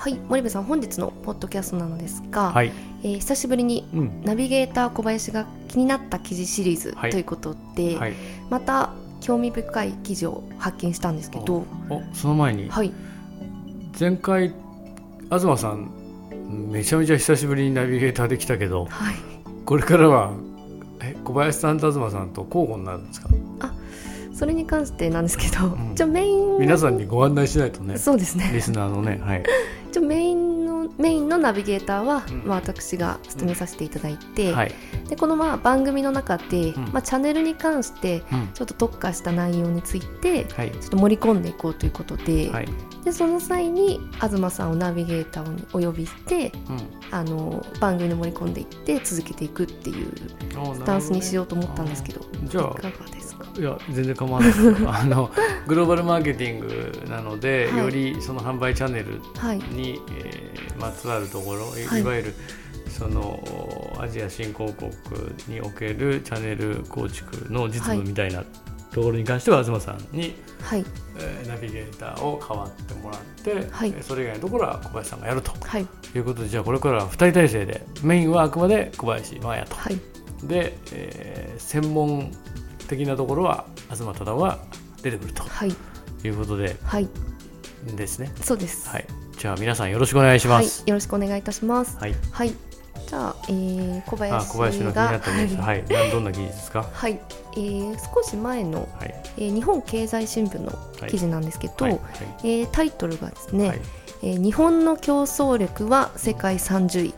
はい森部さん本日のポッドキャストなのですが、はい、えー久しぶりにうん、ナビゲーター小林が気になった記事シリーズはい。ということで、はい。また興味深い記事を発見したんですけどおその前に。はい。前回東さんめちゃめちゃ久しぶりにナビゲーターできたけどはい。これからはえ小林さんと東さんと交互になるんですか？それに関してなんですけど、ん。一応メイン皆さんにご案内しないとね。そうですね。リスナーのねはい。一 応メインのメインのナビゲーターは、うん。まあ、私が務めさせていただいて、はい、でこのまあ番組の中で、うん。まあ、チャンネルに関してうん。ちょっと特化した内容についてはい。ちょっと盛り込んでいこうということで,、はい。でその際に東さんをナビゲーターにお呼びしてあの番組に盛り込んでいって続けていくっていううん、スタンスにしよううと思ったんですけどじゃあいかがですか？いや全然構わないです。よ あのグローバルマーケティングなので、はい。よりその販売チャンネルはい。に、えーまつわるところい,、はい。わゆるそのアジア新興国におけるチャンネル構築の実務みたいなところに関しては、東さんに、はい。えーナビゲーターを代わってもらって、はい。えーそれ以外のところは小林さんがやると。はい。いうことでじゃあこれからは2人体制でメインはあくまで小林真也と。はい。で、えー専門的なところは東忠は出てくるとはい。いうことではい。ですね。そうです。はい、じゃあ皆さんよろしくお願いします。はい、よろしくお願いいたします。はい。はい。じゃあ、えー、小林小林の気になったニュース、ははい。い、なんどんな記事ですか？はい。えー少し前の、はい、えー日本経済新聞の記事なんですけど、はい、はい。えータイトルがですね、はい。えー日本の競争力は世界30位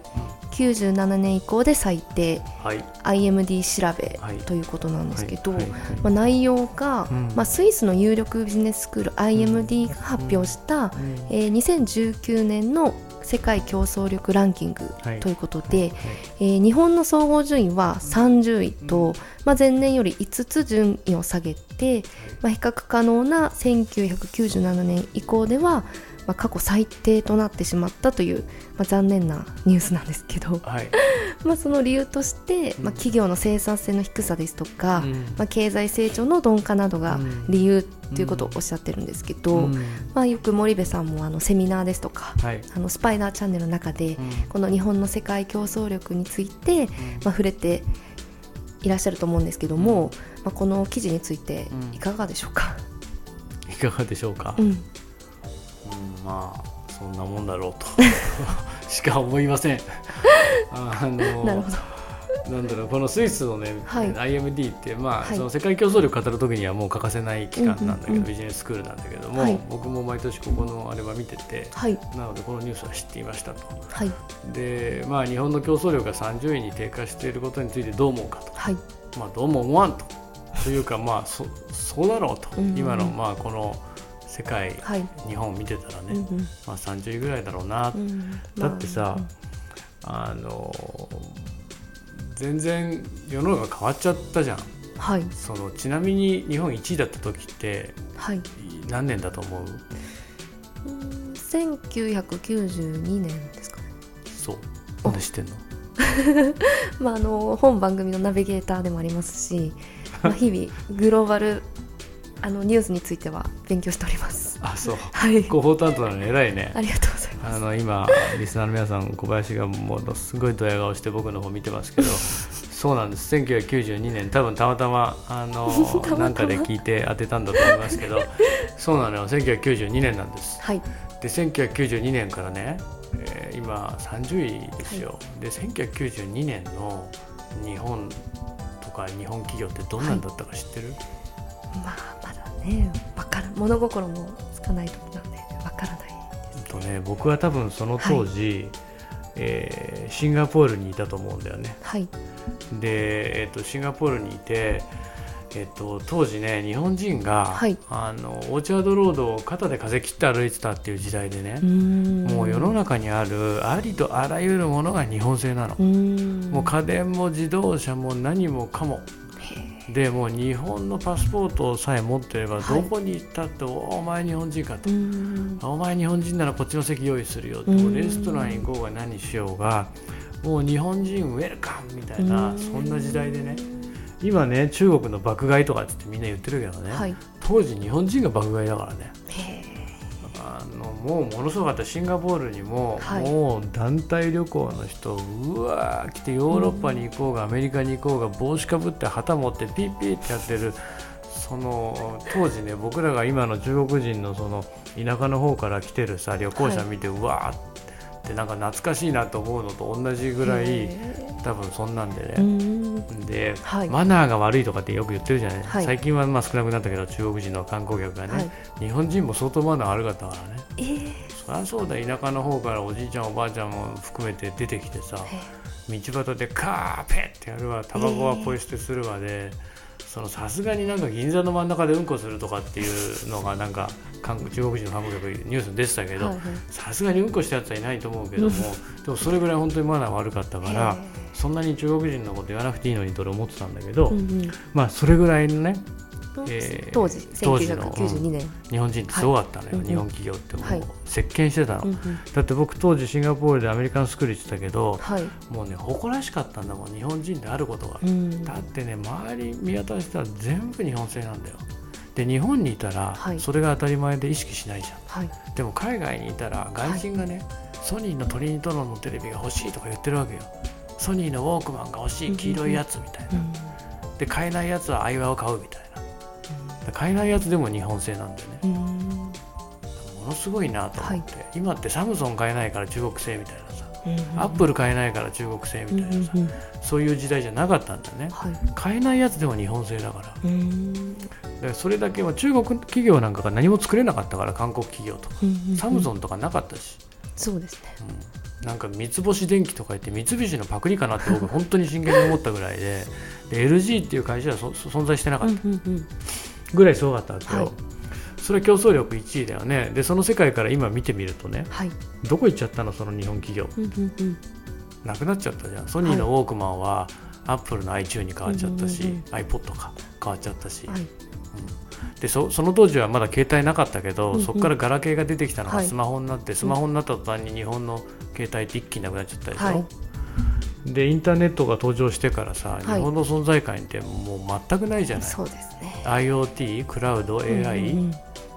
97年以降で最低はい、IMD 調べはい。ということなんですけど、まあ、内容が、うん。まあ、スイスの有力ビジネススクール IMD が発表した、えー2019年の世界競争力ランキングはい。ということで、えー日本の総合順位は30位と、まあ、前年より5つ順位を下げて、まあ、比較可能な1997年以降では、まあ、過去最低となってしまったという、まあ、残念なニュースなんですけど、はい、まあ、その理由として、まあ、企業の生産性の低さですとか、うん。まあ、経済成長の鈍化などがうん。理由ということをおっしゃってるんですけど、うん。まあ、よく森部さんもあのセミナーですとかはい、あのスパイダーチャンネルの中で、うん。この日本の世界競争力について、まあ、触れていらっしゃると思うんですけども、まあ、この記事についてうんいかがでしょうか、いかがでしょうか？うんうん、まあ、そんなもんだろうと。しか思いません。あの なるほど。なんだろうこのスイスのね、はい。IMD って、まあはい。その世界競争力語る時にはもう欠かせない機関なんだけど、うんうんうん。ビジネススクールなんだけども、はい。僕も毎年ここのあれは見ててはい。なのでこのニュースは知っていましたと。はい。で、まあ、日本の競争力が30位に低下していることについてどう思うかと、はい。まあ、どうも思わんと。というかまあそそうだろうと、うんうん。今のまあこの世界、はい、日本を見てたらね、うんうん。まあ、30位ぐらいだろうな、うんだってさまあの全然世の中変わっちゃったじゃん。あはい。そのちなみに日本1位だった時ってはい。何年だと思う？うん1992年ですかね。そう。なんで知ってんの？まあ、あの本番組のナビゲーターでもありますし、まあ、日々グローバルあのニュースについては勉強しております。あそう。はい、広報担当なのに偉いね。ありがとうございます。あの今リスナーの皆さん小林がものすごいドヤ顔して僕の方見てますけど そうなんです。1992年多分たまたまあの たまたま。なんかで聞いて当てたんだと思いますけど そうなのよ。1992年なんです。はい、で1992年からね、えー今30位ですよ、で1992年の日本とか日本企業ってどんなんだったか知ってる、まあまだね、わから物心もつかない時なんでわからない。うんとね、僕は多分その当時、えーシンガポールにいたと思うんだよね。はい、で、えー、とシンガポールにいて、えっと、当時ね日本人が、はい。あのオーチャードロードを肩で風切って歩いてたっていう時代でね、ももう世の中にあるありとあらゆるものが日本製なの、もう家電も自動車も何もかもでもう日本のパスポートさえ持ってればはい。どこに行ったって、おお前日本人かと、うんお前日本人ならこっちの席用意するよと、うん。レストラン行こうが何しようがもう日本人ウェルカムみたいな、うん。そんな時代でね。今ね中国の爆買いとかって言ってみんな言ってるけどね、はい。当時日本人が爆買いだからね。へあのもうものすごかった。シンガポールにも、はい。もう団体旅行の人うわー来てヨーロッパに行こうがアメリカに行こうが帽子かぶって旗持ってピッピッってやってるその当時ね僕らが今の中国人のその田舎の方から来てるさ旅行者見て、うわーってなんか懐かしいなと思うのと同じぐらいへ多分そんなんでね。ん。ではい。マナーが悪いとかってよく言ってるじゃない、はい。最近はまあ少なくなったけど中国人の観光客がね、はい。日本人も相当マナー悪かったからね。えー。そりゃそうだ田舎の方からおじいちゃんおばあちゃんも含めて出てきてさ道端でカーペッてやるわ。タバコはポイ捨てするわでそのさすがになんか銀座の真ん中でうんこするとかっていうのがなんか韓国中国人の観光客ニュースに出てたけどさすがにうんこしたやつはいないと思うけどもでもそれぐらい本当にマナー悪かったからそんなに中国人のこと言わなくていいのにと俺思ってたんだけど、うんうん。まあそれぐらいのねえー当時当時の1992年日本人ってすごかったのよ、はい。うんうん日本企業ってもはい。う席巻してたの、うんうん。だって僕当時シンガポールでアメリカンスクール行ってたけどはい。もうね誇らしかったんだもん日本人であることが、うん。だってね周り見渡したら全部日本製なんだよ。で日本にいたらはい。それが当たり前で意識しないじゃん、はい。でも海外にいたら外人がね、ソニーのトリニトロンのテレビが欲しいとか言ってるわけよ。ソニーのウォークマンが欲しい黄色いやつみたいな、うん。で買えないやつは相葉を買うみたいな。で買えないやつでも日本製なんだよね。うん。ものすごいなと思って、今ってサムソン買えないから中国製みたいなさ、うんアップル買えないから中国製みたいなさ、うんうんそういう時代じゃなかったんだね。はい買えないやつでも日本製だから。だかうんらそれだけは中国企業なんかが何も作れなかったから韓国企業とか、サムソンンとかなかったし、そうですね。うん。なんか三つ星電機とか言って三菱のパクリかなって僕本当に真剣に思ったぐらいで。で LG っていう会社は存在してなかった。うんうんうんぐらいすごかったわけよ、はい。それ競争力1位だよね。でその世界から今見てみるとねはい。どこ行っちゃったの？その日本企業。うんうんうん。なくなっちゃったじゃん。ソニーのウォークマンは、アップルの iTune に変わっちゃったし、うんうんうん iPod か変わっちゃったし、はい。でそその当時はまだ携帯なかったけど、うんうん。そこからガラケーが出てきたのがはい。スマホになって、スマホになった途端に日本の携帯って一気になくなっちゃったでしょ、はいでインターネットが登場してからさ、はい。日本の存在感ってもう全くないじゃない。そうですね。IoT クラウド AI、うん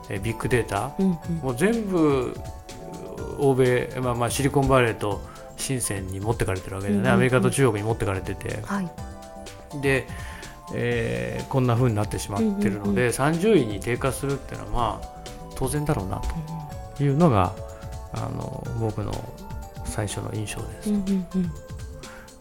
えビッグデータ。うんうん。もう全部欧米、まあ、まあシリコンバレーと深センに持ってかれてるわけだよね、うんうんうん。アメリカと中国に持ってかれてて。はい。で、えーこんな風になってしまってるので、うんうん30位に低下するっていうのはまあ当然だろうなというのがあの僕の最初の印象です。うんうんうん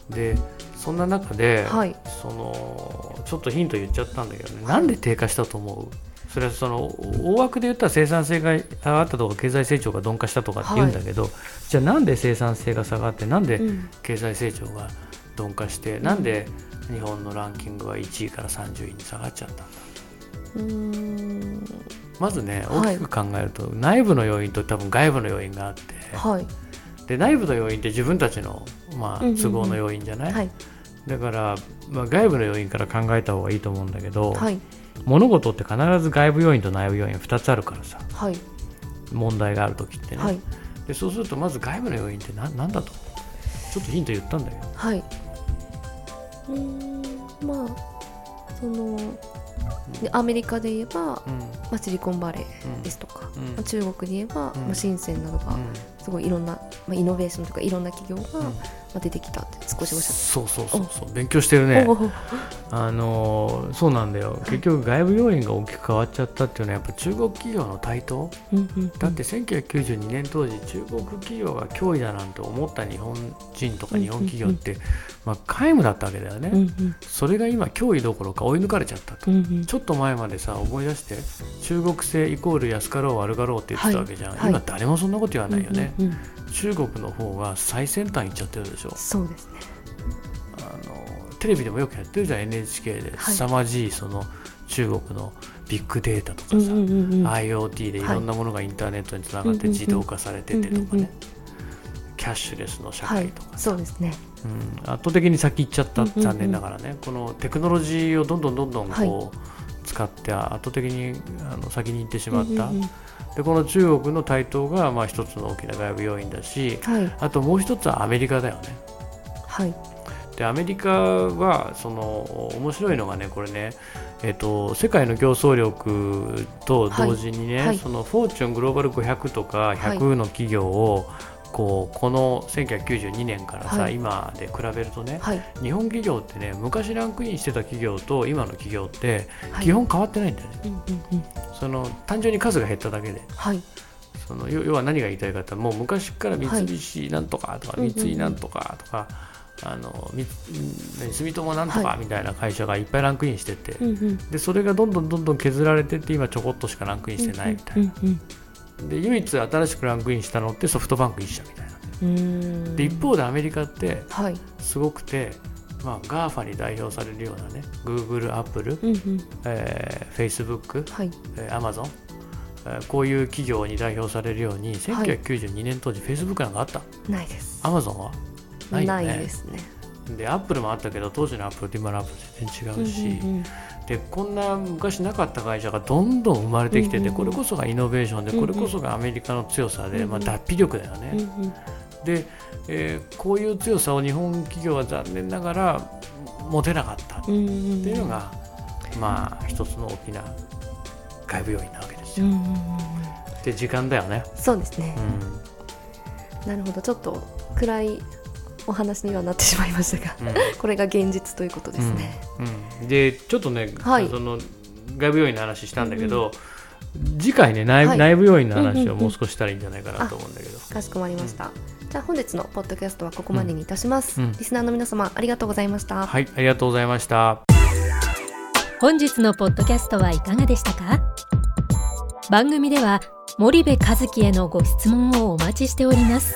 でそんな中で、はい。そのちょっとヒント言っちゃったんだけどね、なんで低下したと思う？それはその大枠で言ったら生産性が上がったとか経済成長が鈍化したとかって言うんだけど、じゃあなんで生産性が下がってなんでうん。経済成長が鈍化して、なんで日本のランキングは1位から30位に下がっちゃったんだ？うーん。まずねはい。大きく考えると、内部の要因と多分外部の要因があってはいで内部の要因って自分たちの、まあ都合の要因じゃない、はい。だから、まあ、外部の要因から考えた方がいいと思うんだけど、はい。物事って必ず外部要因と内部要因2つあるからさ。はい。問題がある時ってね、はい。でそうするとまず外部の要因って何なんだと？ちょっとヒント言ったんだよ。はい。うーんまあそのでアメリカで言えば、うん。まあ、シリコンバレうんーですとか、うん。まあ、中国で言えば、うん。まあ、深センなどがすごいいろんな、まあ、イノベーションとかいろんな企業が、出てきたって少しおっしそうそうそうそう。勉強してるね。あのーそうなんだよ。結局外部要因が大きく変わっちゃったっていうのはやっぱ中国企業の台頭？うんうんうん。だって1992年当時中国企業が脅威だなんて思った日本人とか日本企業って、まあ、皆無だったわけだよね、うんうん。それが今脅威どころか追い抜かれちゃったと、うんうん。ちょっと前までさ思い出して中国製イコール安かろう悪かろうって言ってたわけじゃん、はい。はい。今誰もそんなこと言わないよね、うんうんうん中国の方が最先端行っちゃってるでしょ。そうですね。あのテレビでもよくやってるじゃん NHK で。はい。凄まじいその中国のビッグデータとかさ、うんうんうんうん。IoT でい。ろんなものがインターネットにつながって自動化されててとかね。キャッシュレスの社はい会とか、そうですね。うん、圧倒的に先行っちゃったうんうんうん残念ながらね。このテクノロジーをどんどんどんどんこう、使って圧倒的にあの先に行ってしまった、うんうんうん。でこの中国の台頭がまあ一つの大きな外部要因だしはい。あともう一つはアメリカだよね。はい。でアメリカはその面白いのがねこれね、えっと世界の競争力と同時にね、はい。はい。そのフォーチュングローバル500とかはい100の企業を、こうこの1992年からさ、はい。今で比べるとねはい。日本企業ってね昔ランクインしてた企業と今の企業ってはい。基本変わってないんだよね、うんうんうん。その単純に数が減っただけで。はい。その要要は何が言いたいかってもう昔から三菱なんとかとか、はい三井なんとかとか、あの住友なんとはい。かみたいな会社がいっぱいランクインしてて、でそれがどんどんどんどん削られてって今ちょこっとしかランクインしてないみたいな、うんで唯一新しくランクインしたのってソフトバンク一社みたいな。で一方でアメリカってはい。すごくて、まあ、GAFA に代表されるようなね Google、Apple、うんうん。えー、Facebook、はい。えー Amazon えーこういう企業に代表されるように1992年当時 Facebook なんかあった、ないです。Amazon は？ないよね。ですね。でアップルもあったけど当時のアップルと今のアップル全然違うし、うんうんうんでこんな昔なかった会社がどんどん生まれてきてて、これこそがイノベーションで、これこそがアメリカの強さで、まあ、脱皮力だよね、で、えーこういう強さを日本企業は残念ながら持てなかった。っていうのが、まあ一つの大きな外部要因なわけですよ、で時間だよね、そうですね。う、ん。なるほど。ちょっと暗いお話にはなってしまいましたがうん。これが現実ということですね、うん、でちょっとね、はい。その外部要因の話したんだけど、次回ね内,、はい。内部要因のうんうんうん話をもう少ししたらいいんじゃないかなと思うんだけど、かしこまりました、じゃあ本日のポッドキャストはここまでにいたします、うん。リスナーの皆様ありがとうございました、はいありがとうございました。本日のポッドキャストはいかがでしたか？番組では森部和樹へのご質問をお待ちしております